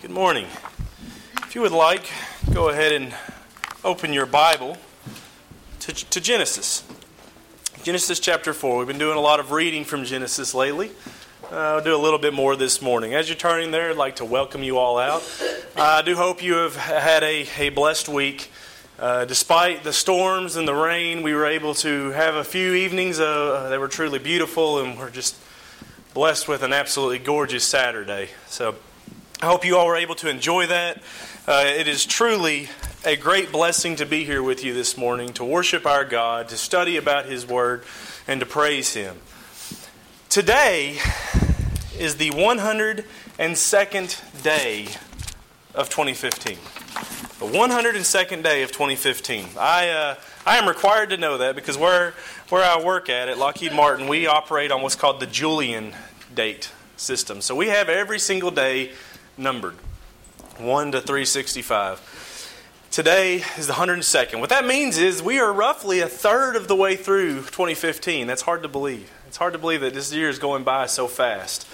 Good morning. If you would like, go ahead and open your Bible to, to, Genesis. Genesis chapter 4. We've been doing a lot of reading from Genesis lately. Uh, I'll do a little bit more this morning. As you're turning there, I'd like to welcome you all out. I do hope you have had a, a blessed week. Uh, despite the storms and the rain, we were able to have a few evenings uh, that were truly beautiful, and we're just blessed with an absolutely gorgeous Saturday. So I hope you all were able to enjoy that. Uh, it is truly a great blessing to be here with you this morning, to worship our God, to study about His Word, and to praise Him. Today is the 102nd day of 2015. The 102nd day of 2015. I, uh, I am required to know that because where, where I work at, at Lockheed Martin, we operate on what's called the Julian date system. So we have every single day numbered 1 to 365. Today is the 102nd. What that means is we are roughly a third of the way through 2015. That's hard to believe. It's hard to believe that this year is going by so fast.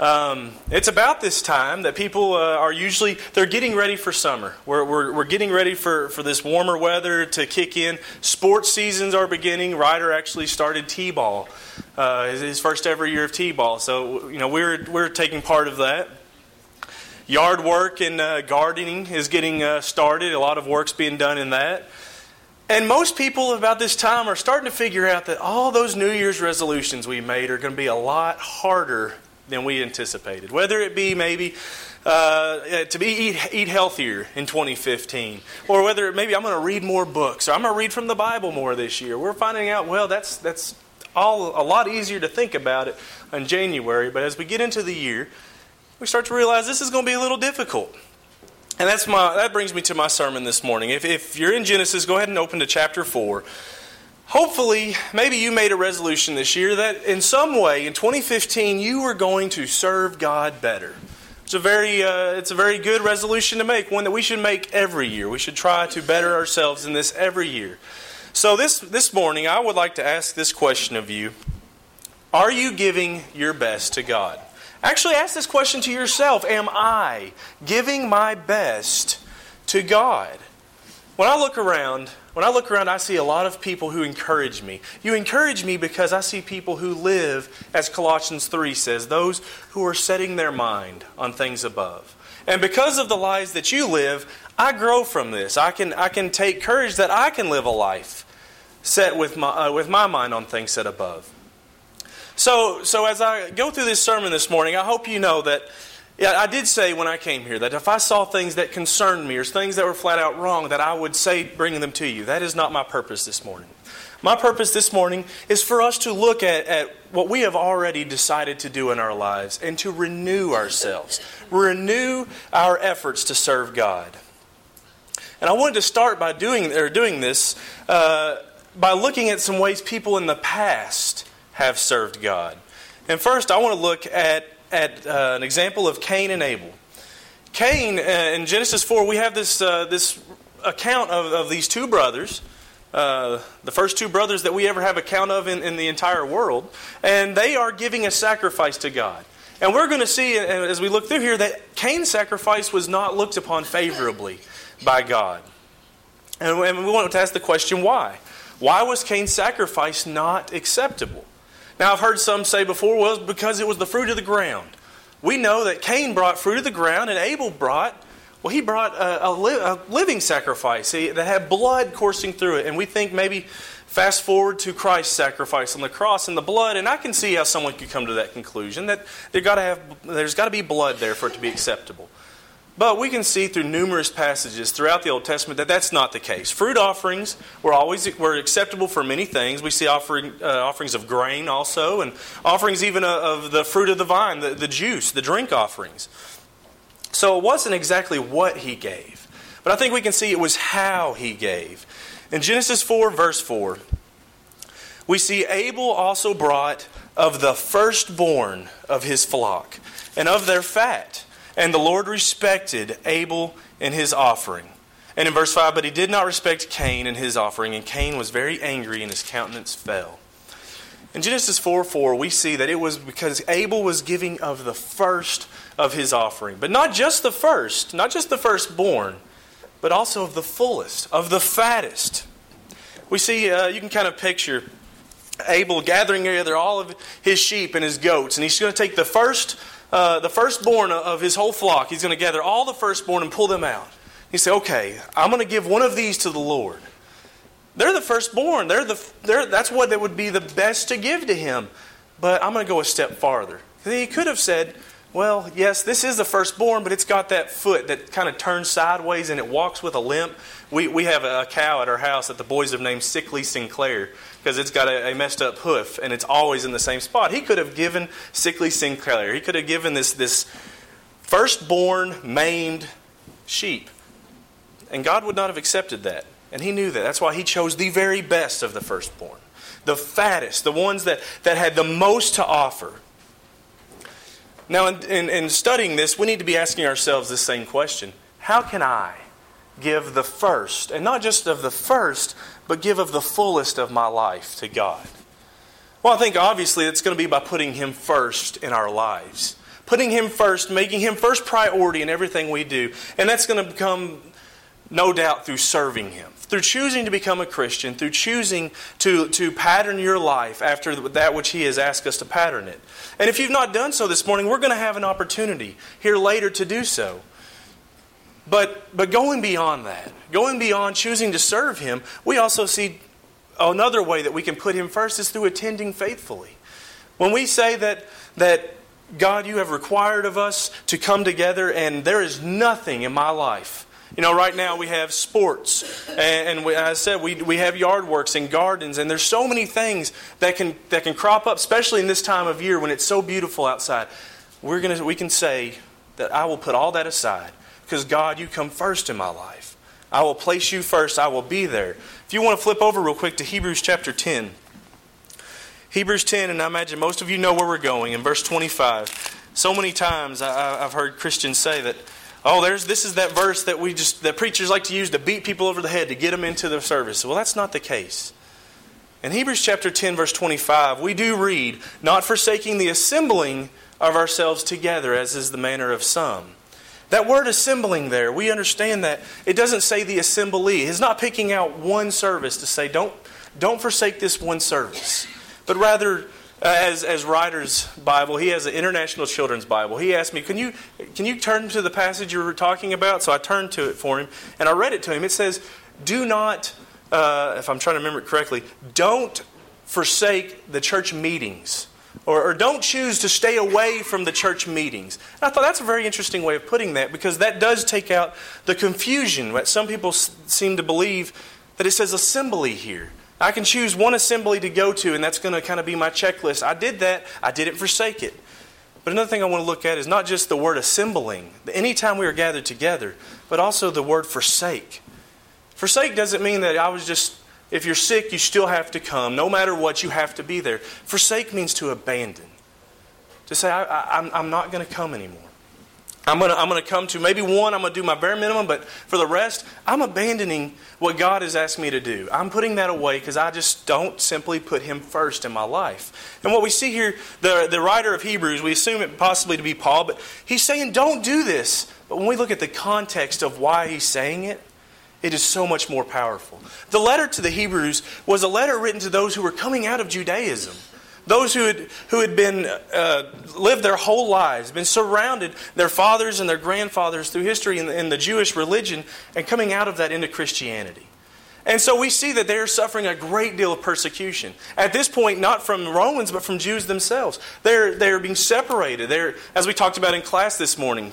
Um, it's about this time that people uh, are usually they're getting ready for summer. We're, we're, we're, getting ready for, for this warmer weather to kick in. Sports seasons are beginning. Ryder actually started t-ball, uh, his first ever year of t-ball. So you know we're we're taking part of that. Yard work and uh, gardening is getting uh, started. A lot of work's being done in that. And most people about this time are starting to figure out that all those New Year's resolutions we made are going to be a lot harder than we anticipated. Whether it be maybe uh, to be eat, eat healthier in 2015, or whether maybe I'm going to read more books, or I'm going to read from the Bible more this year. We're finding out well that's that's all a lot easier to think about it in January, but as we get into the year, we start to realize this is going to be a little difficult. And that's my, that brings me to my sermon this morning. If, if you're in Genesis, go ahead and open to chapter 4. Hopefully, maybe you made a resolution this year that in some way in 2015 you were going to serve God better. It's a very, uh, it's a very good resolution to make, one that we should make every year. We should try to better ourselves in this every year. So this, this morning, I would like to ask this question of you Are you giving your best to God? Actually, ask this question to yourself Am I giving my best to God? When I look around, when I look around, I see a lot of people who encourage me. You encourage me because I see people who live, as Colossians 3 says, those who are setting their mind on things above. And because of the lives that you live, I grow from this. I can, I can take courage that I can live a life set with my, uh, with my mind on things set above. So, so as I go through this sermon this morning, I hope you know that yeah, I did say when I came here that if I saw things that concerned me or things that were flat out wrong, that I would say bringing them to you. That is not my purpose this morning. My purpose this morning is for us to look at, at what we have already decided to do in our lives and to renew ourselves, renew our efforts to serve God. And I wanted to start by doing, or doing this uh, by looking at some ways people in the past have served God. And first, I want to look at, at uh, an example of Cain and Abel. Cain, uh, in Genesis 4, we have this, uh, this account of, of these two brothers. Uh, the first two brothers that we ever have account of in, in the entire world, and they are giving a sacrifice to God. And we're going to see uh, as we look through here that Cain's sacrifice was not looked upon favorably by God. And we want to ask the question why? Why was Cain's sacrifice not acceptable? Now, I've heard some say before, well, because it was the fruit of the ground. We know that Cain brought fruit of the ground and Abel brought, well, he brought a, a, li- a living sacrifice that had blood coursing through it. And we think maybe fast forward to Christ's sacrifice on the cross and the blood, and I can see how someone could come to that conclusion that there got to have, there's got to be blood there for it to be acceptable. But we can see through numerous passages throughout the Old Testament that that's not the case. Fruit offerings were always were acceptable for many things. We see offering, uh, offerings of grain also, and offerings even of, of the fruit of the vine, the, the juice, the drink offerings. So it wasn't exactly what he gave, but I think we can see it was how he gave. In Genesis 4, verse 4, we see Abel also brought of the firstborn of his flock and of their fat. And the Lord respected Abel and his offering. And in verse 5, but he did not respect Cain and his offering, and Cain was very angry, and his countenance fell. In Genesis 4 4, we see that it was because Abel was giving of the first of his offering. But not just the first, not just the firstborn, but also of the fullest, of the fattest. We see, uh, you can kind of picture Abel gathering together all of his sheep and his goats, and he's going to take the first, uh, the firstborn of his whole flock. He's going to gather all the firstborn and pull them out. He said, "Okay, I'm going to give one of these to the Lord." They're the firstborn. They're the, they're, that's what it would be the best to give to him. But I'm going to go a step farther. He could have said, well, yes, this is the firstborn, but it's got that foot that kind of turns sideways and it walks with a limp. We, we have a cow at our house that the boys have named Sickly Sinclair because it's got a, a, messed up hoof and it's always in the same spot. He could have given Sickly Sinclair, he could have given this, this firstborn, maimed sheep. And God would not have accepted that. And he knew that. That's why he chose the very best of the firstborn, the fattest, the ones that, that had the most to offer. Now, in, in, in studying this, we need to be asking ourselves the same question How can I give the first, and not just of the first, but give of the fullest of my life to God? Well, I think obviously it's going to be by putting Him first in our lives. Putting Him first, making Him first priority in everything we do. And that's going to become, no doubt, through serving Him through choosing to become a Christian, through choosing to, to pattern your life after that which He has asked us to pattern it. And if you've not done so this morning, we're going to have an opportunity here later to do so. But, but going beyond that, going beyond choosing to serve Him, we also see another way that we can put Him first is through attending faithfully. When we say that, that God, you have required of us to come together, and there is nothing in my life you know, right now we have sports, and, and we, I said, we, we have yard works and gardens, and there's so many things that can, that can crop up, especially in this time of year when it's so beautiful outside. We're gonna, we can say that I will put all that aside because, God, you come first in my life. I will place you first, I will be there. If you want to flip over real quick to Hebrews chapter 10. Hebrews 10, and I imagine most of you know where we're going, in verse 25. So many times I, I've heard Christians say that Oh, there's this is that verse that we just that preachers like to use to beat people over the head to get them into the service. Well, that's not the case. In Hebrews chapter 10 verse 25, we do read, "Not forsaking the assembling of ourselves together as is the manner of some." That word assembling there, we understand that it doesn't say the assembly. It's not picking out one service to say don't don't forsake this one service, but rather uh, as, as Ryder's Bible, he has an International Children's Bible. He asked me, can you, can you turn to the passage you were talking about? So I turned to it for him, and I read it to him. It says, Do not, uh, if I'm trying to remember it correctly, don't forsake the church meetings. Or, or, don't choose to stay away from the church meetings. And I thought that's a very interesting way of putting that because that does take out the confusion that some people s- seem to believe that it says assembly here. I can choose one assembly to go to, and that's going to kind of be my checklist. I did that, I didn't forsake it. But another thing I want to look at is not just the word assembling, anytime we are gathered together, but also the word forsake. Forsake doesn't mean that I was just, if you're sick, you still have to come. No matter what, you have to be there. Forsake means to abandon. To say, I, am not going to come anymore. I'm going to I'm to come to maybe one, I'm going to do my bare minimum, but for the rest, I'm abandoning what God has asked me to do. I'm putting that away because I just don't simply put Him first in my life. And what we see here, the, the writer of Hebrews, we assume it possibly to be Paul, but he's saying, don't do this. But when we look at the context of why he's saying it, it is so much more powerful. The letter to the Hebrews was a letter written to those who were coming out of Judaism. Those who had, who had been uh, lived their whole lives, been surrounded, their fathers and their grandfathers through history in the, in the Jewish religion, and coming out of that into Christianity. And so we see that they are suffering a great deal of persecution. At this point, not from Romans, but from Jews themselves. They're, they're being separated. They're, as we talked about in class this morning,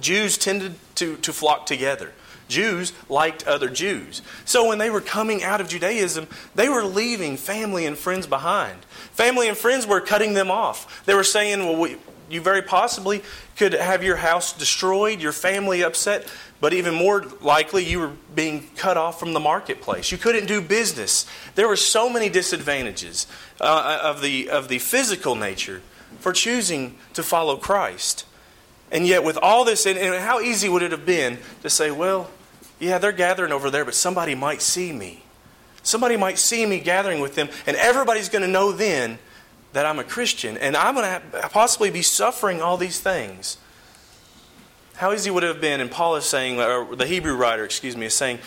Jews tended to, to flock together. Jews liked other Jews. So when they were coming out of Judaism, they were leaving family and friends behind. Family and friends were cutting them off. They were saying, well, we, you very possibly could have your house destroyed, your family upset, but even more likely, you were being cut off from the marketplace. You couldn't do business. There were so many disadvantages uh, of, the, of the physical nature for choosing to follow Christ. And yet, with all this, and, and how easy would it have been to say, well, yeah, they're gathering over there, but somebody might see me. Somebody might see me gathering with them, and everybody's going to know then that I'm a Christian, and I'm going to possibly be suffering all these things. How easy would it have been, and Paul is saying, or the Hebrew writer, excuse me, is saying,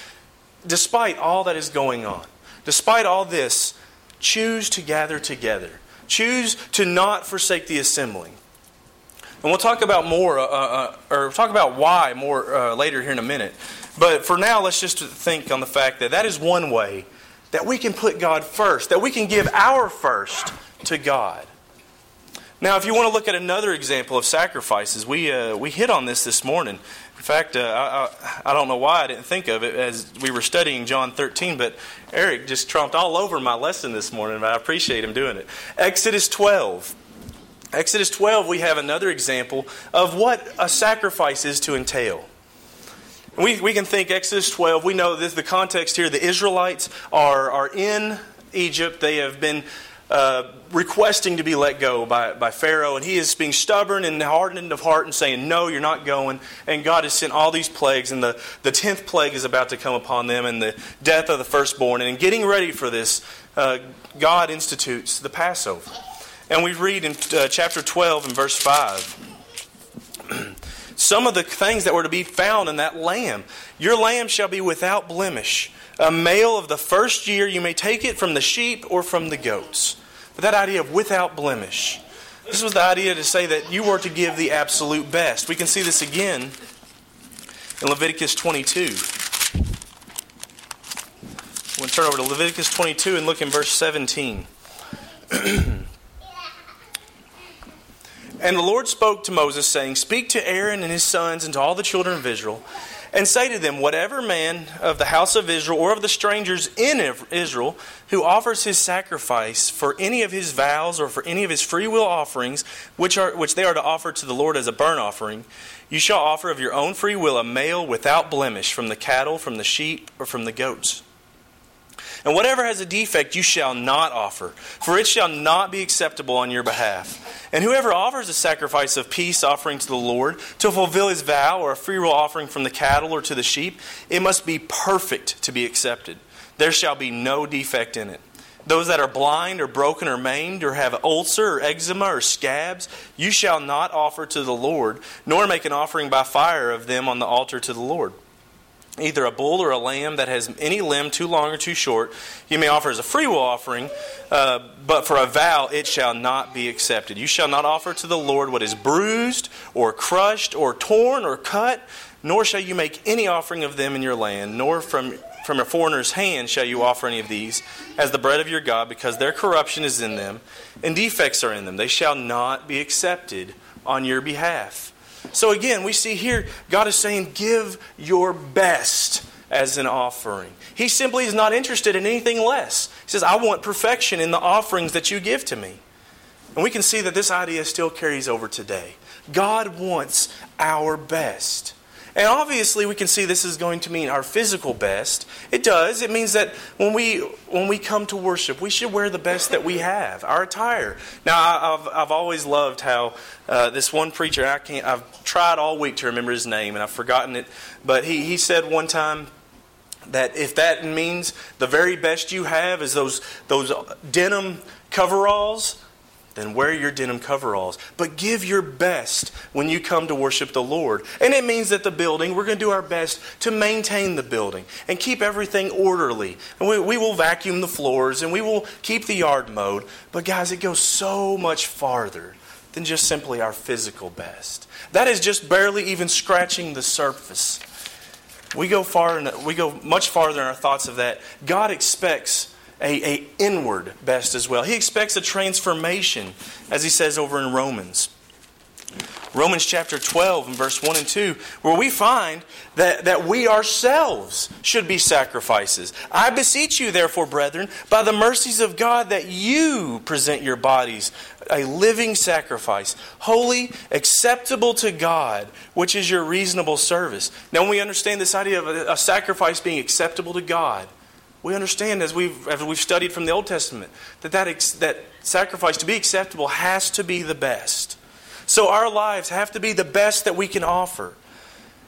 despite all that is going on, despite all this, choose to gather together. Choose to not forsake the assembling. And we'll talk about more, uh, uh, or talk about why more uh, later here in a minute. But for now, let's just think on the fact that that is one way that we can put God first, that we can give our first to God. Now, if you want to look at another example of sacrifices, we, uh, we hit on this this morning. In fact, uh, I, I, I, don't know why I didn't think of it as we were studying John 13, but Eric just trumped all over my lesson this morning, but I appreciate him doing it. Exodus 12. Exodus 12, we have another example of what a sacrifice is to entail. We, we can think Exodus 12, we know this, the context here, the Israelites are, are in Egypt. They have been uh, requesting to be let go by, by Pharaoh, and he is being stubborn and hardened of heart and saying, No, you're not going. And God has sent all these plagues, and the, the tenth plague is about to come upon them, and the death of the firstborn. And in getting ready for this, uh, God institutes the Passover. And we read in uh, chapter 12 and verse 5 some of the things that were to be found in that lamb. Your lamb shall be without blemish a male of the first year, you may take it from the sheep or from the goats. But that idea of without blemish. This was the idea to say that you were to give the absolute best. We can see this again in Leviticus 22. We'll turn over to Leviticus 22 and look in verse 17. and the Lord spoke to Moses, saying, Speak to Aaron and his sons and to all the children of Israel and say to them, Whatever man of the house of Israel or of the strangers in Israel who offers his sacrifice for any of his vows or for any of his freewill offerings, which, are, which they are to offer to the Lord as a burnt offering, you shall offer of your own free will a male without blemish from the cattle, from the sheep, or from the goats. And whatever has a defect you shall not offer, for it shall not be acceptable on your behalf. And whoever offers a sacrifice of peace offering to the Lord to fulfill his vow, or a freewill offering from the cattle or to the sheep, it must be perfect to be accepted. There shall be no defect in it. Those that are blind or broken or maimed or have ulcer or eczema or scabs, you shall not offer to the Lord, nor make an offering by fire of them on the altar to the Lord either a bull or a lamb that has any limb too long or too short, you may offer as a freewill offering, uh, but for a vow it shall not be accepted. You shall not offer to the Lord what is bruised or crushed or torn or cut, nor shall you make any offering of them in your land, nor from from a foreigner's hand shall you offer any of these as the bread of your God, because their corruption is in them, and defects are in them. They shall not be accepted on your behalf. So again, we see here God is saying, give your best as an offering. He simply is not interested in anything less. He says, I want perfection in the offerings that you give to me. And we can see that this idea still carries over today. God wants our best. And obviously, we can see this is going to mean our physical best. It does. It means that when we when we come to worship, we should wear the best that we have, our attire. Now, I've I've always loved how uh, this one preacher. I can't. I've tried all week to remember his name, and I've forgotten it. But he he said one time that if that means the very best you have is those those denim coveralls then wear your denim coveralls. But give your best when you come to worship the Lord. And it means that the building, we're going to do our best to maintain the building and keep everything orderly. And we, we will vacuum the floors and we will keep the yard mowed. But guys, it goes so much farther than just simply our physical best. That is just barely even scratching the surface. We go far, we go much farther in our thoughts of that. God expects a, a inward best as well. He expects a transformation, as he says over in Romans. Romans chapter 12 and verse 1 and 2, where we find that, that we ourselves should be sacrifices. I beseech you, therefore, brethren, by the mercies of God, that you present your bodies a living sacrifice, holy, acceptable to God, which is your reasonable service. Now, when we understand this idea of a, a sacrifice being acceptable to God, we understand as we've, as we've studied from the Old Testament that, that that sacrifice to be acceptable has to be the best. So our lives have to be the best that we can offer.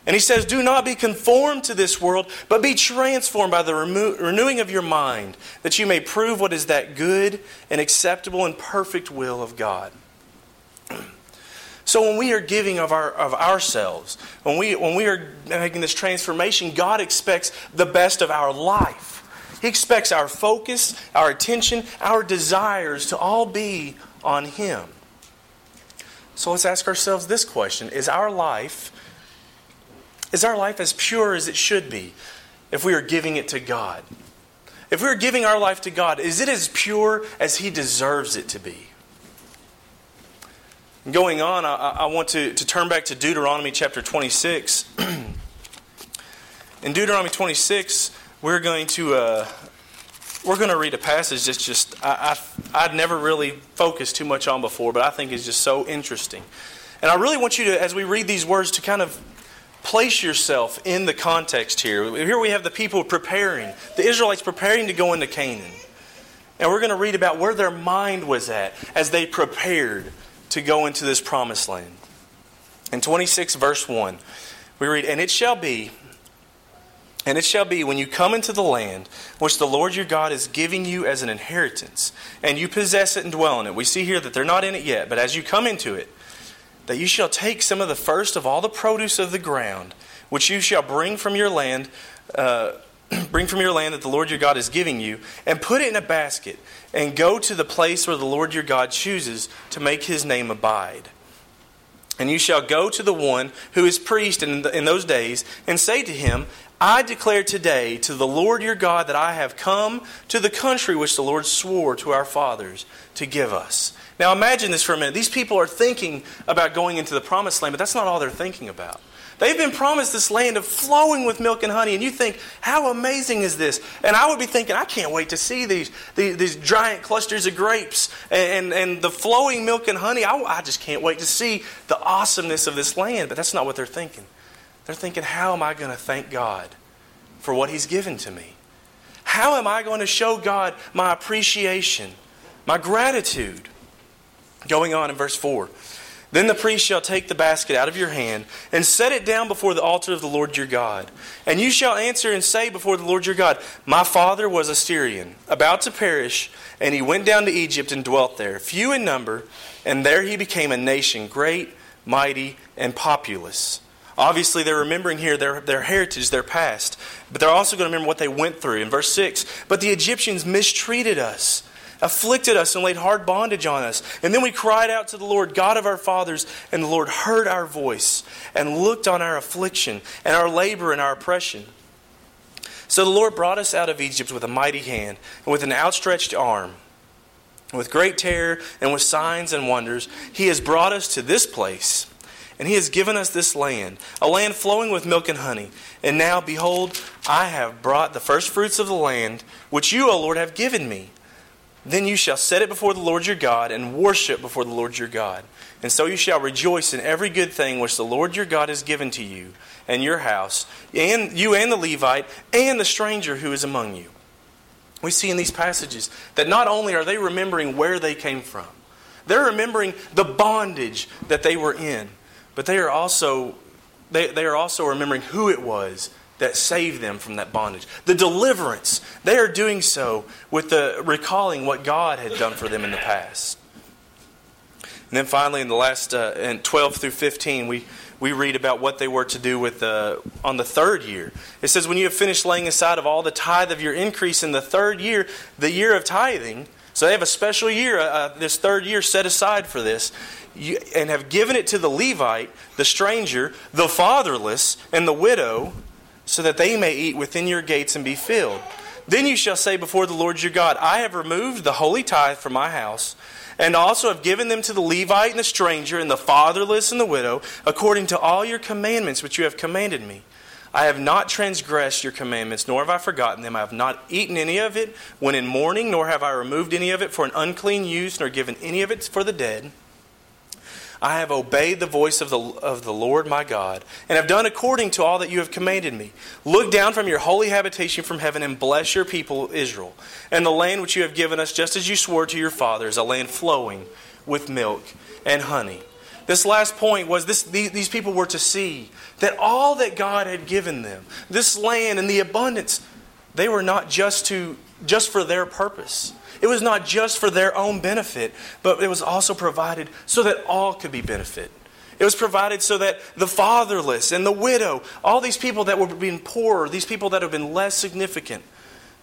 And he says, Do not be conformed to this world, but be transformed by the remo- renewing of your mind, that you may prove what is that good and acceptable and perfect will of God. So when we are giving of, our, of ourselves, when we, when we are making this transformation, God expects the best of our life. He expects our focus, our attention, our desires to all be on Him. So let's ask ourselves this question Is our life is our life as pure as it should be if we are giving it to God? If we are giving our life to God, is it as pure as He deserves it to be? Going on, I, I want to, to turn back to Deuteronomy chapter 26. In Deuteronomy 26, we're going to uh, we're going to read a passage that's just I, I I'd never really focused too much on before, but I think is just so interesting. And I really want you to, as we read these words, to kind of place yourself in the context here. Here we have the people preparing, the Israelites preparing to go into Canaan. And we're going to read about where their mind was at as they prepared to go into this promised land. In 26, verse 1, we read, And it shall be, and it shall be when you come into the land which the Lord your God is giving you as an inheritance, and you possess it and dwell in it. We see here that they're not in it yet, but as you come into it, that you shall take some of the first of all the produce of the ground, which you shall bring from your land, uh, bring from your land that the Lord your God is giving you, and put it in a basket, and go to the place where the Lord your God chooses to make his name abide. And you shall go to the one who is priest in, the, in those days, and say to him, I declare today to the Lord your God that I have come to the country which the Lord swore to our fathers to give us. Now imagine this for a minute. These people are thinking about going into the promised land, but that's not all they're thinking about. They've been promised this land of flowing with milk and honey, and you think, how amazing is this? And I would be thinking, I can't wait to see these, these, these giant clusters of grapes and, and, and the flowing milk and honey. I, I just can't wait to see the awesomeness of this land. But that's not what they're thinking. They're thinking, how am I going to thank God for what He's given to me? How am I going to show God my appreciation, my gratitude? Going on in verse 4. Then the priest shall take the basket out of your hand and set it down before the altar of the Lord your God. And you shall answer and say before the Lord your God, My father was a Syrian, about to perish, and he went down to Egypt and dwelt there, few in number, and there he became a nation great, mighty, and populous. Obviously, they're remembering here their, their heritage, their past, but they're also going to remember what they went through. In verse 6, but the Egyptians mistreated us, afflicted us, and laid hard bondage on us. And then we cried out to the Lord, God of our fathers, and the Lord heard our voice and looked on our affliction and our labor and our oppression. So the Lord brought us out of Egypt with a mighty hand and with an outstretched arm. With great terror and with signs and wonders, He has brought us to this place and he has given us this land, a land flowing with milk and honey. And now, behold, I have brought the first fruits of the land, which you, O Lord, have given me. Then you shall set it before the Lord your God, and worship before the Lord your God. And so you shall rejoice in every good thing which the Lord your God has given to you and your house, and you and the Levite, and the stranger who is among you. We see in these passages that not only are they remembering where they came from, they're remembering the bondage that they were in but they are also they, they are also remembering who it was that saved them from that bondage. The deliverance. They are doing so with the recalling what God had done for them in the past. And then finally, in the last uh, in 12 through 15, we, we read about what they were to do with uh, on the third year. It says, When you have finished laying aside of all the tithe of your increase in the third year, the year of tithing, so they have a special year, uh, uh this third year set aside for this and have given it to the Levite, the stranger, the fatherless, and the widow, so that they may eat within your gates and be filled. Then you shall say before the Lord your God, I have removed the holy tithe from my house, and also have given them to the Levite and the stranger, and the fatherless and the widow, according to all your commandments which you have commanded me. I have not transgressed your commandments, nor have I forgotten them. I have not eaten any of it when in mourning, nor have I removed any of it for an unclean use, nor given any of it for the dead. I have obeyed the voice of the, of the Lord my God, and have done according to all that you have commanded me. Look down from your holy habitation from heaven and bless your people Israel, and the land which you have given us, just as you swore to your fathers, a land flowing with milk and honey. This last point was this, these people were to see that all that God had given them, this land and the abundance, they were not just to just for their purpose. It was not just for their own benefit, but it was also provided so that all could be benefit. It was provided so that the fatherless and the widow, all these people that were being poorer, these people that have been less significant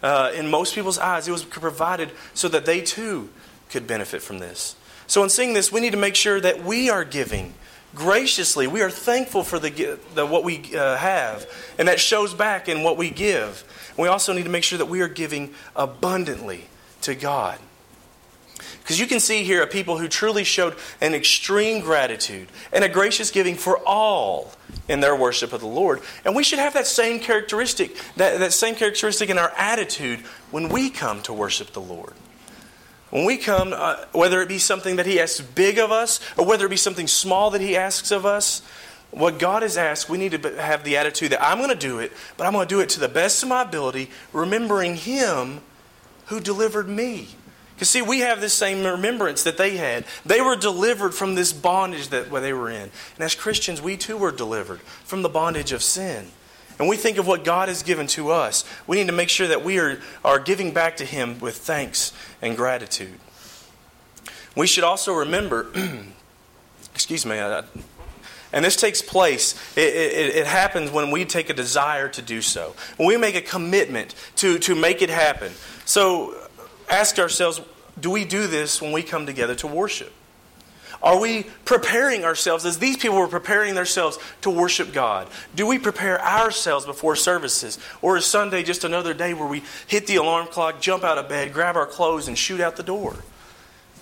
uh, in most people's eyes, it was provided so that they too could benefit from this. So, in seeing this, we need to make sure that we are giving graciously. We are thankful for the, the what we uh, have, and that shows back in what we give. We also need to make sure that we are giving abundantly to God. Because you can see here a people who truly showed an extreme gratitude and a gracious giving for all in their worship of the Lord. And we should have that same characteristic, that, that same characteristic in our attitude when we come to worship the Lord. When we come, uh, whether it be something that He asks big of us or whether it be something small that He asks of us, what God has asked, we need to have the attitude that I'm going to do it, but I'm going to do it to the best of my ability, remembering Him who delivered me. Because, see, we have this same remembrance that they had. They were delivered from this bondage that they were in. And as Christians, we too were delivered from the bondage of sin. And we think of what God has given to us. We need to make sure that we are, are giving back to Him with thanks and gratitude. We should also remember, excuse me, and this takes place, it, it, it, happens when we take a desire to do so. When we make a commitment to, to make it happen. So ask ourselves do we do this when we come together to worship? Are we preparing ourselves as these people were preparing themselves to worship God? Do we prepare ourselves before services? Or is Sunday just another day where we hit the alarm clock, jump out of bed, grab our clothes, and shoot out the door?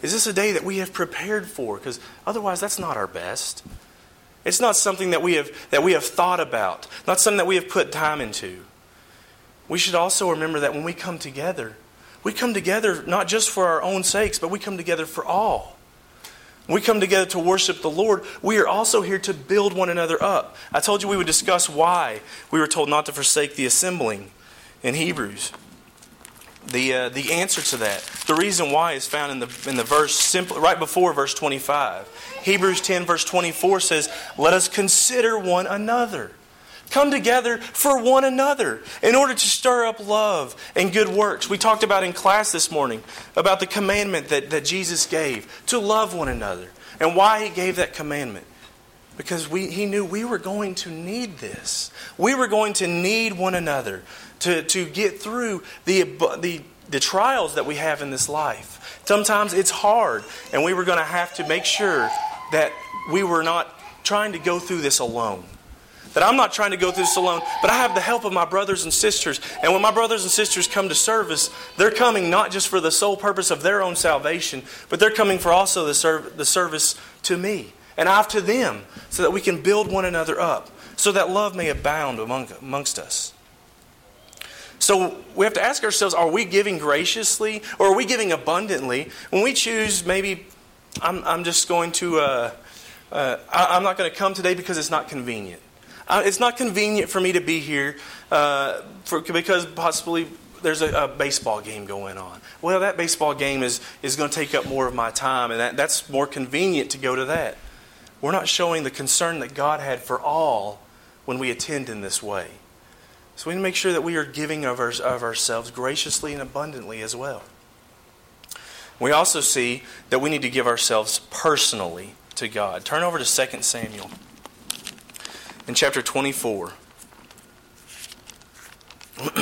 Is this a day that we have prepared for? Because otherwise, that's not our best. It's not something that we have that we have thought about, not something that we have put time into. We should also remember that when we come together, we come together not just for our own sakes, but we come together for all. We come together to worship the Lord, we are also here to build one another up. I told you we would discuss why we were told not to forsake the assembling in Hebrews. The, uh, the answer to that, the reason why is found in the, in the verse simply, right before verse 25. Hebrews 10, verse 24 says, Let us consider one another come together for one another in order to stir up love and good works. We talked about in class this morning about the commandment that, that Jesus gave to love one another and why he gave that commandment. Because we, he knew we were going to need this. We were going to need one another to, to get through the, the, the trials that we have in this life. Sometimes it's hard, and we were going to have to make sure that we were not trying to go through this alone that I'm not trying to go through this alone, but I have the help of my brothers and sisters. And when my brothers and sisters come to service, they're coming not just for the sole purpose of their own salvation, but they're coming for also the, serv- the service to me and I to them, so that we can build one another up, so that love may abound among, amongst us. So we have to ask ourselves are we giving graciously or are we giving abundantly? When we choose, maybe I'm, I'm just going to, uh, uh, I, I'm not going to come today because it's not convenient. Uh, it's not convenient for me to be here uh, for, because possibly there's a, a, baseball game going on. Well, that baseball game is, is going to take up more of my time, and that, that's more convenient to go to that. We're not showing the concern that God had for all when we attend in this way. So we need to make sure that we are giving of, our, of ourselves graciously and abundantly as well. We also see that we need to give ourselves personally to God. Turn over to 2 Samuel in chapter 24.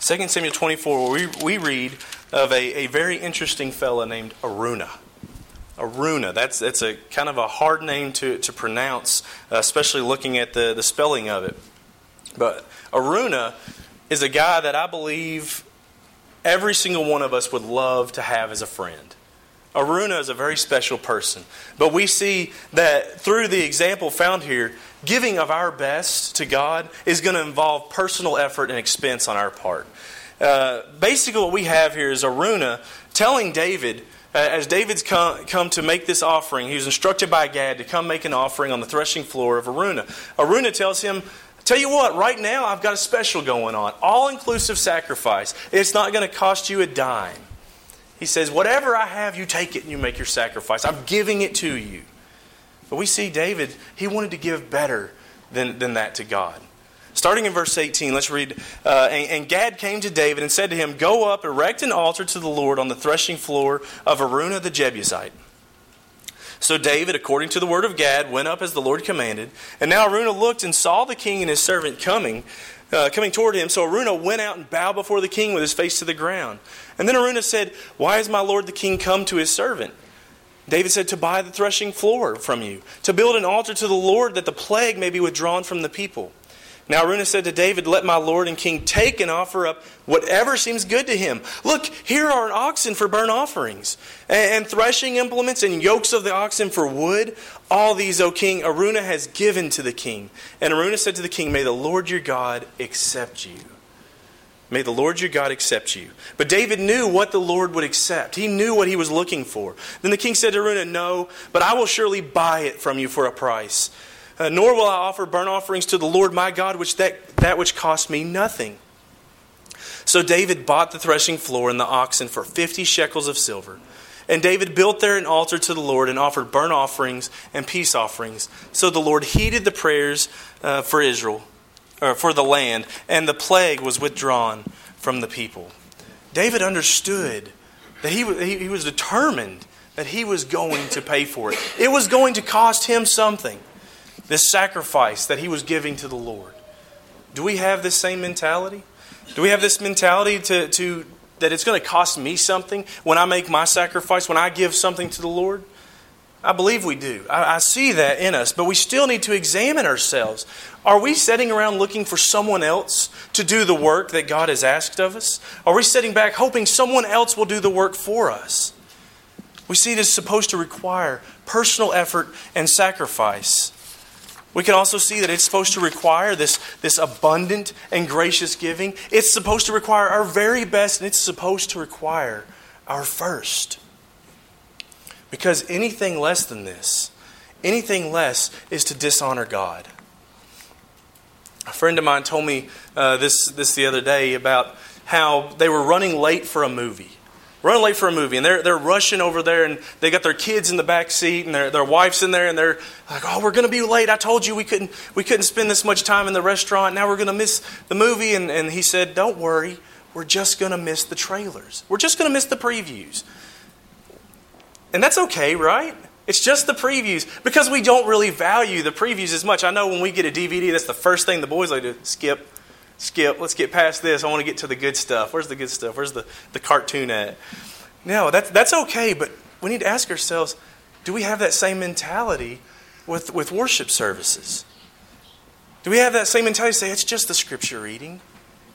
2 Samuel 24, we, we read of a, a very interesting fellow named Araunah. Araunah, that's, that's a kind of a hard name to, to pronounce, especially looking at the, the spelling of it. But Araunah is a guy that I believe every single one of us would love to have as a friend. Araunah is a very special person. But we see that through the example found here, giving of our best to God is going to involve personal effort and expense on our part. Uh, basically, what we have here is Araunah telling David, uh, as David's come, come to make this offering, he was instructed by Gad to come make an offering on the threshing floor of Araunah. Araunah tells him, Tell you what, right now I've got a special going on, all inclusive sacrifice. It's not going to cost you a dime. He says, Whatever I have, you take it and you make your sacrifice. I'm giving it to you. But we see David, he wanted to give better than, than that to God. Starting in verse 18, let's read. Uh, and, and, Gad came to David and said to him, Go up, erect an altar to the Lord on the threshing floor of Araunah the Jebusite. So David, according to the word of Gad, went up as the Lord commanded. And now Araunah looked and saw the king and his servant coming, uh, coming toward him. So Araunah went out and bowed before the king with his face to the ground. And then Araunah said, Why has my lord the king come to his servant? David said, To buy the threshing floor from you, to build an altar to the Lord, that the plague may be withdrawn from the people. Now Araunah said to David, Let my lord and king take and offer up whatever seems good to him. Look, here are oxen for burnt offerings, and threshing implements, and yokes of the oxen for wood. All these, O king, Araunah has given to the king. And Araunah said to the king, May the Lord your God accept you. May the Lord your God accept you. But David knew what the Lord would accept. He knew what he was looking for. Then the king said to Araunah, No, but I will surely buy it from you for a price. Uh, nor will I offer burnt offerings to the Lord my God, which that, that which cost me nothing. So David bought the threshing floor and the oxen for fifty shekels of silver. And David built there an altar to the Lord and offered burnt offerings and peace offerings. So the Lord heeded the prayers uh, for Israel, or for the land, and the plague was withdrawn from the people. David understood that he, he was determined that he was going to pay for it. It was going to cost him something this sacrifice that he was giving to the Lord. Do we have this same mentality? Do we have this mentality to, to that it's going to cost me something when I make my sacrifice, when I give something to the Lord? I believe we do. I, I, see that in us, but we still need to examine ourselves. Are we sitting around looking for someone else to do the work that God has asked of us? Are we sitting back hoping someone else will do the work for us? We see it is supposed to require personal effort and sacrifice. We can also see that it's supposed to require this, this abundant and gracious giving. It's supposed to require our very best, and it's supposed to require our first. Because anything less than this, anything less, is to dishonor God. A friend of mine told me uh, this, this the other day about how they were running late for a movie running late for a movie. And they're, they're rushing over there and they got their kids in the back seat and their, their wife's in there and they're like oh we're going to be late. I told you we couldn't we couldn't spend this much time in the restaurant. Now we're going to miss the movie. And, and he said don't worry. We're just going to miss the trailers. We're just going to miss the previews. And that's okay right? It's just the previews. Because we don't really value the previews as much. I know when we get a dvd that's the first thing the boys like to skip skip. Let's get past this. I want to get to the good stuff. Where's the good stuff? Where's the, the cartoon at? No, that's, that's okay, but we need to ask ourselves do we have that same mentality with, with worship services? Do we have that same mentality say it's just the scripture reading?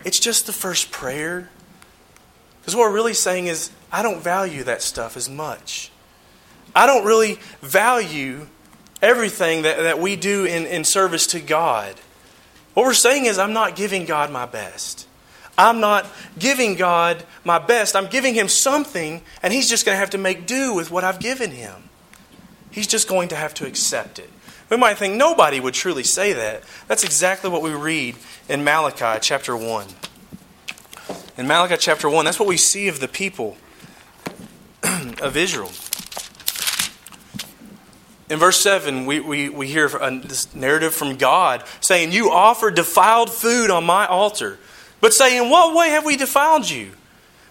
It's just the first prayer? Because what we're really saying is, I don't value that stuff as much. I don't really value everything that, that we do in, in service to God. What we're saying is, I'm not giving God my best. I'm not giving God my best. I'm giving Him something, and He's just going to have to make do with what I've given Him. He's just going to have to accept it. We might think nobody would truly say that. That's exactly what we read in Malachi chapter 1. In Malachi chapter 1, that's what we see of the people of Israel in verse 7, we, we, we hear this narrative from God saying, You offer defiled food on my altar. But say, In what way have we defiled you?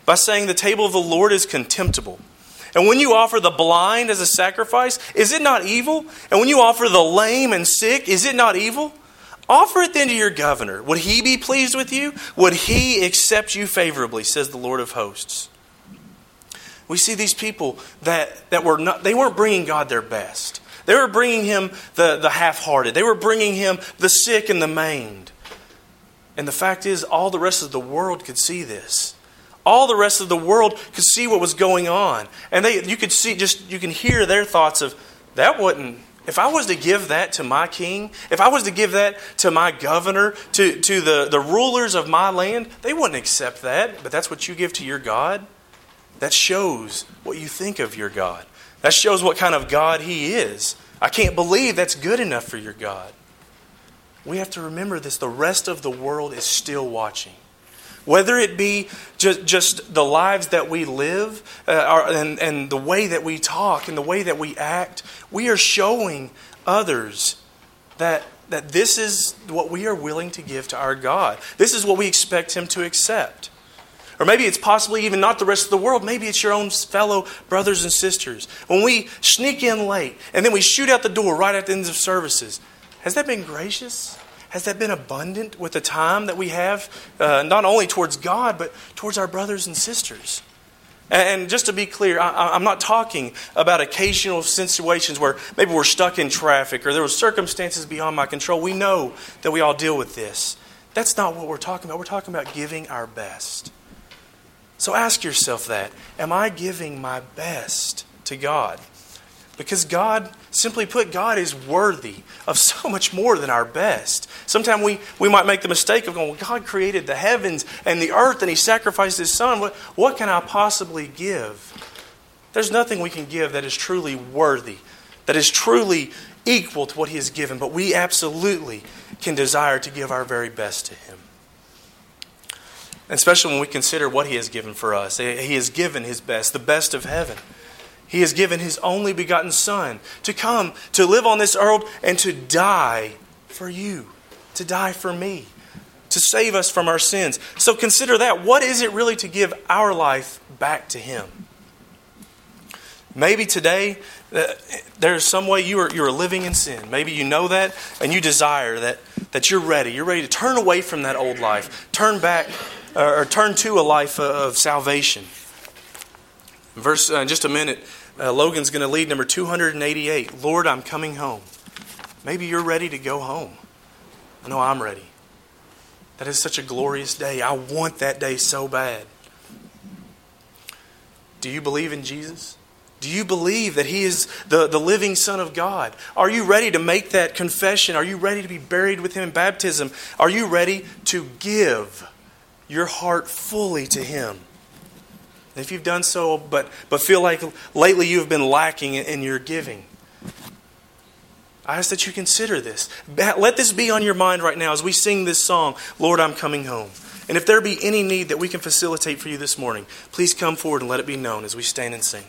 By saying the table of the Lord is contemptible. And when you offer the blind as a sacrifice, is it not evil? And when you offer the lame and sick, is it not evil? Offer it then to your governor. Would he be pleased with you? Would he accept you favorably, says the Lord of hosts? We see these people that, that were not, they weren't bringing God their best. They were bringing him the, the half hearted, they were bringing him the sick and the maimed. And the fact is, all the rest of the world could see this. All the rest of the world could see what was going on. And they, you could see, just, you can hear their thoughts of, that wouldn't, if I was to give that to my king, if I was to give that to my governor, to, to the, the rulers of my land, they wouldn't accept that. But that's what you give to your God? That shows what you think of your God. That shows what kind of God He is. I can't believe that's good enough for your God. We have to remember this. The rest of the world is still watching. Whether it be just, just the lives that we live uh, and, and the way that we talk and the way that we act, we are showing others that, that this is what we are willing to give to our God. This is what we expect Him to accept. Or maybe it's possibly even not the rest of the world. Maybe it's your own fellow brothers and sisters. When we sneak in late and then we shoot out the door right at the ends of services, has that been gracious? Has that been abundant with the time that we have, uh, not only towards God, but towards our brothers and sisters? And just to be clear, I, am not talking about occasional situations where maybe we're stuck in traffic or there were circumstances beyond my control. We know that we all deal with this. That's not what we're talking about. We're talking about giving our best. So ask yourself that Am I giving my best to God? Because God, simply put, God is worthy of so much more than our best. Sometimes we, we might make the mistake of going, well, God created the heavens and the earth and He sacrificed His Son. What, what can I possibly give? There's nothing we can give that is truly worthy, that is truly equal to what He has given, but we absolutely can desire to give our very best to Him. Especially when we consider what He has given for us. He has given His best, the best of heaven. He has given His only begotten Son to come, to live on this earth, and to die for you, to die for me, to save us from our sins. So consider that. What is it really to give our life back to Him? Maybe today uh, there's some way you are, you are living in sin. Maybe you know that and you desire that, that you're ready. You're ready to turn away from that old life, turn back or turn to a life of salvation. Verse, uh, in just a minute, uh, Logan's going to lead number 288 Lord, I'm coming home. Maybe you're ready to go home. I know I'm ready. That is such a glorious day. I want that day so bad. Do you believe in Jesus? Do you believe that He is the, the living Son of God? Are you ready to make that confession? Are you ready to be buried with Him in baptism? Are you ready to give your heart fully to Him? If you've done so, but, but feel like lately you've been lacking in your giving, I ask that you consider this. Let this be on your mind right now as we sing this song, Lord, I'm coming home. And if there be any need that we can facilitate for you this morning, please come forward and let it be known as we stand and sing.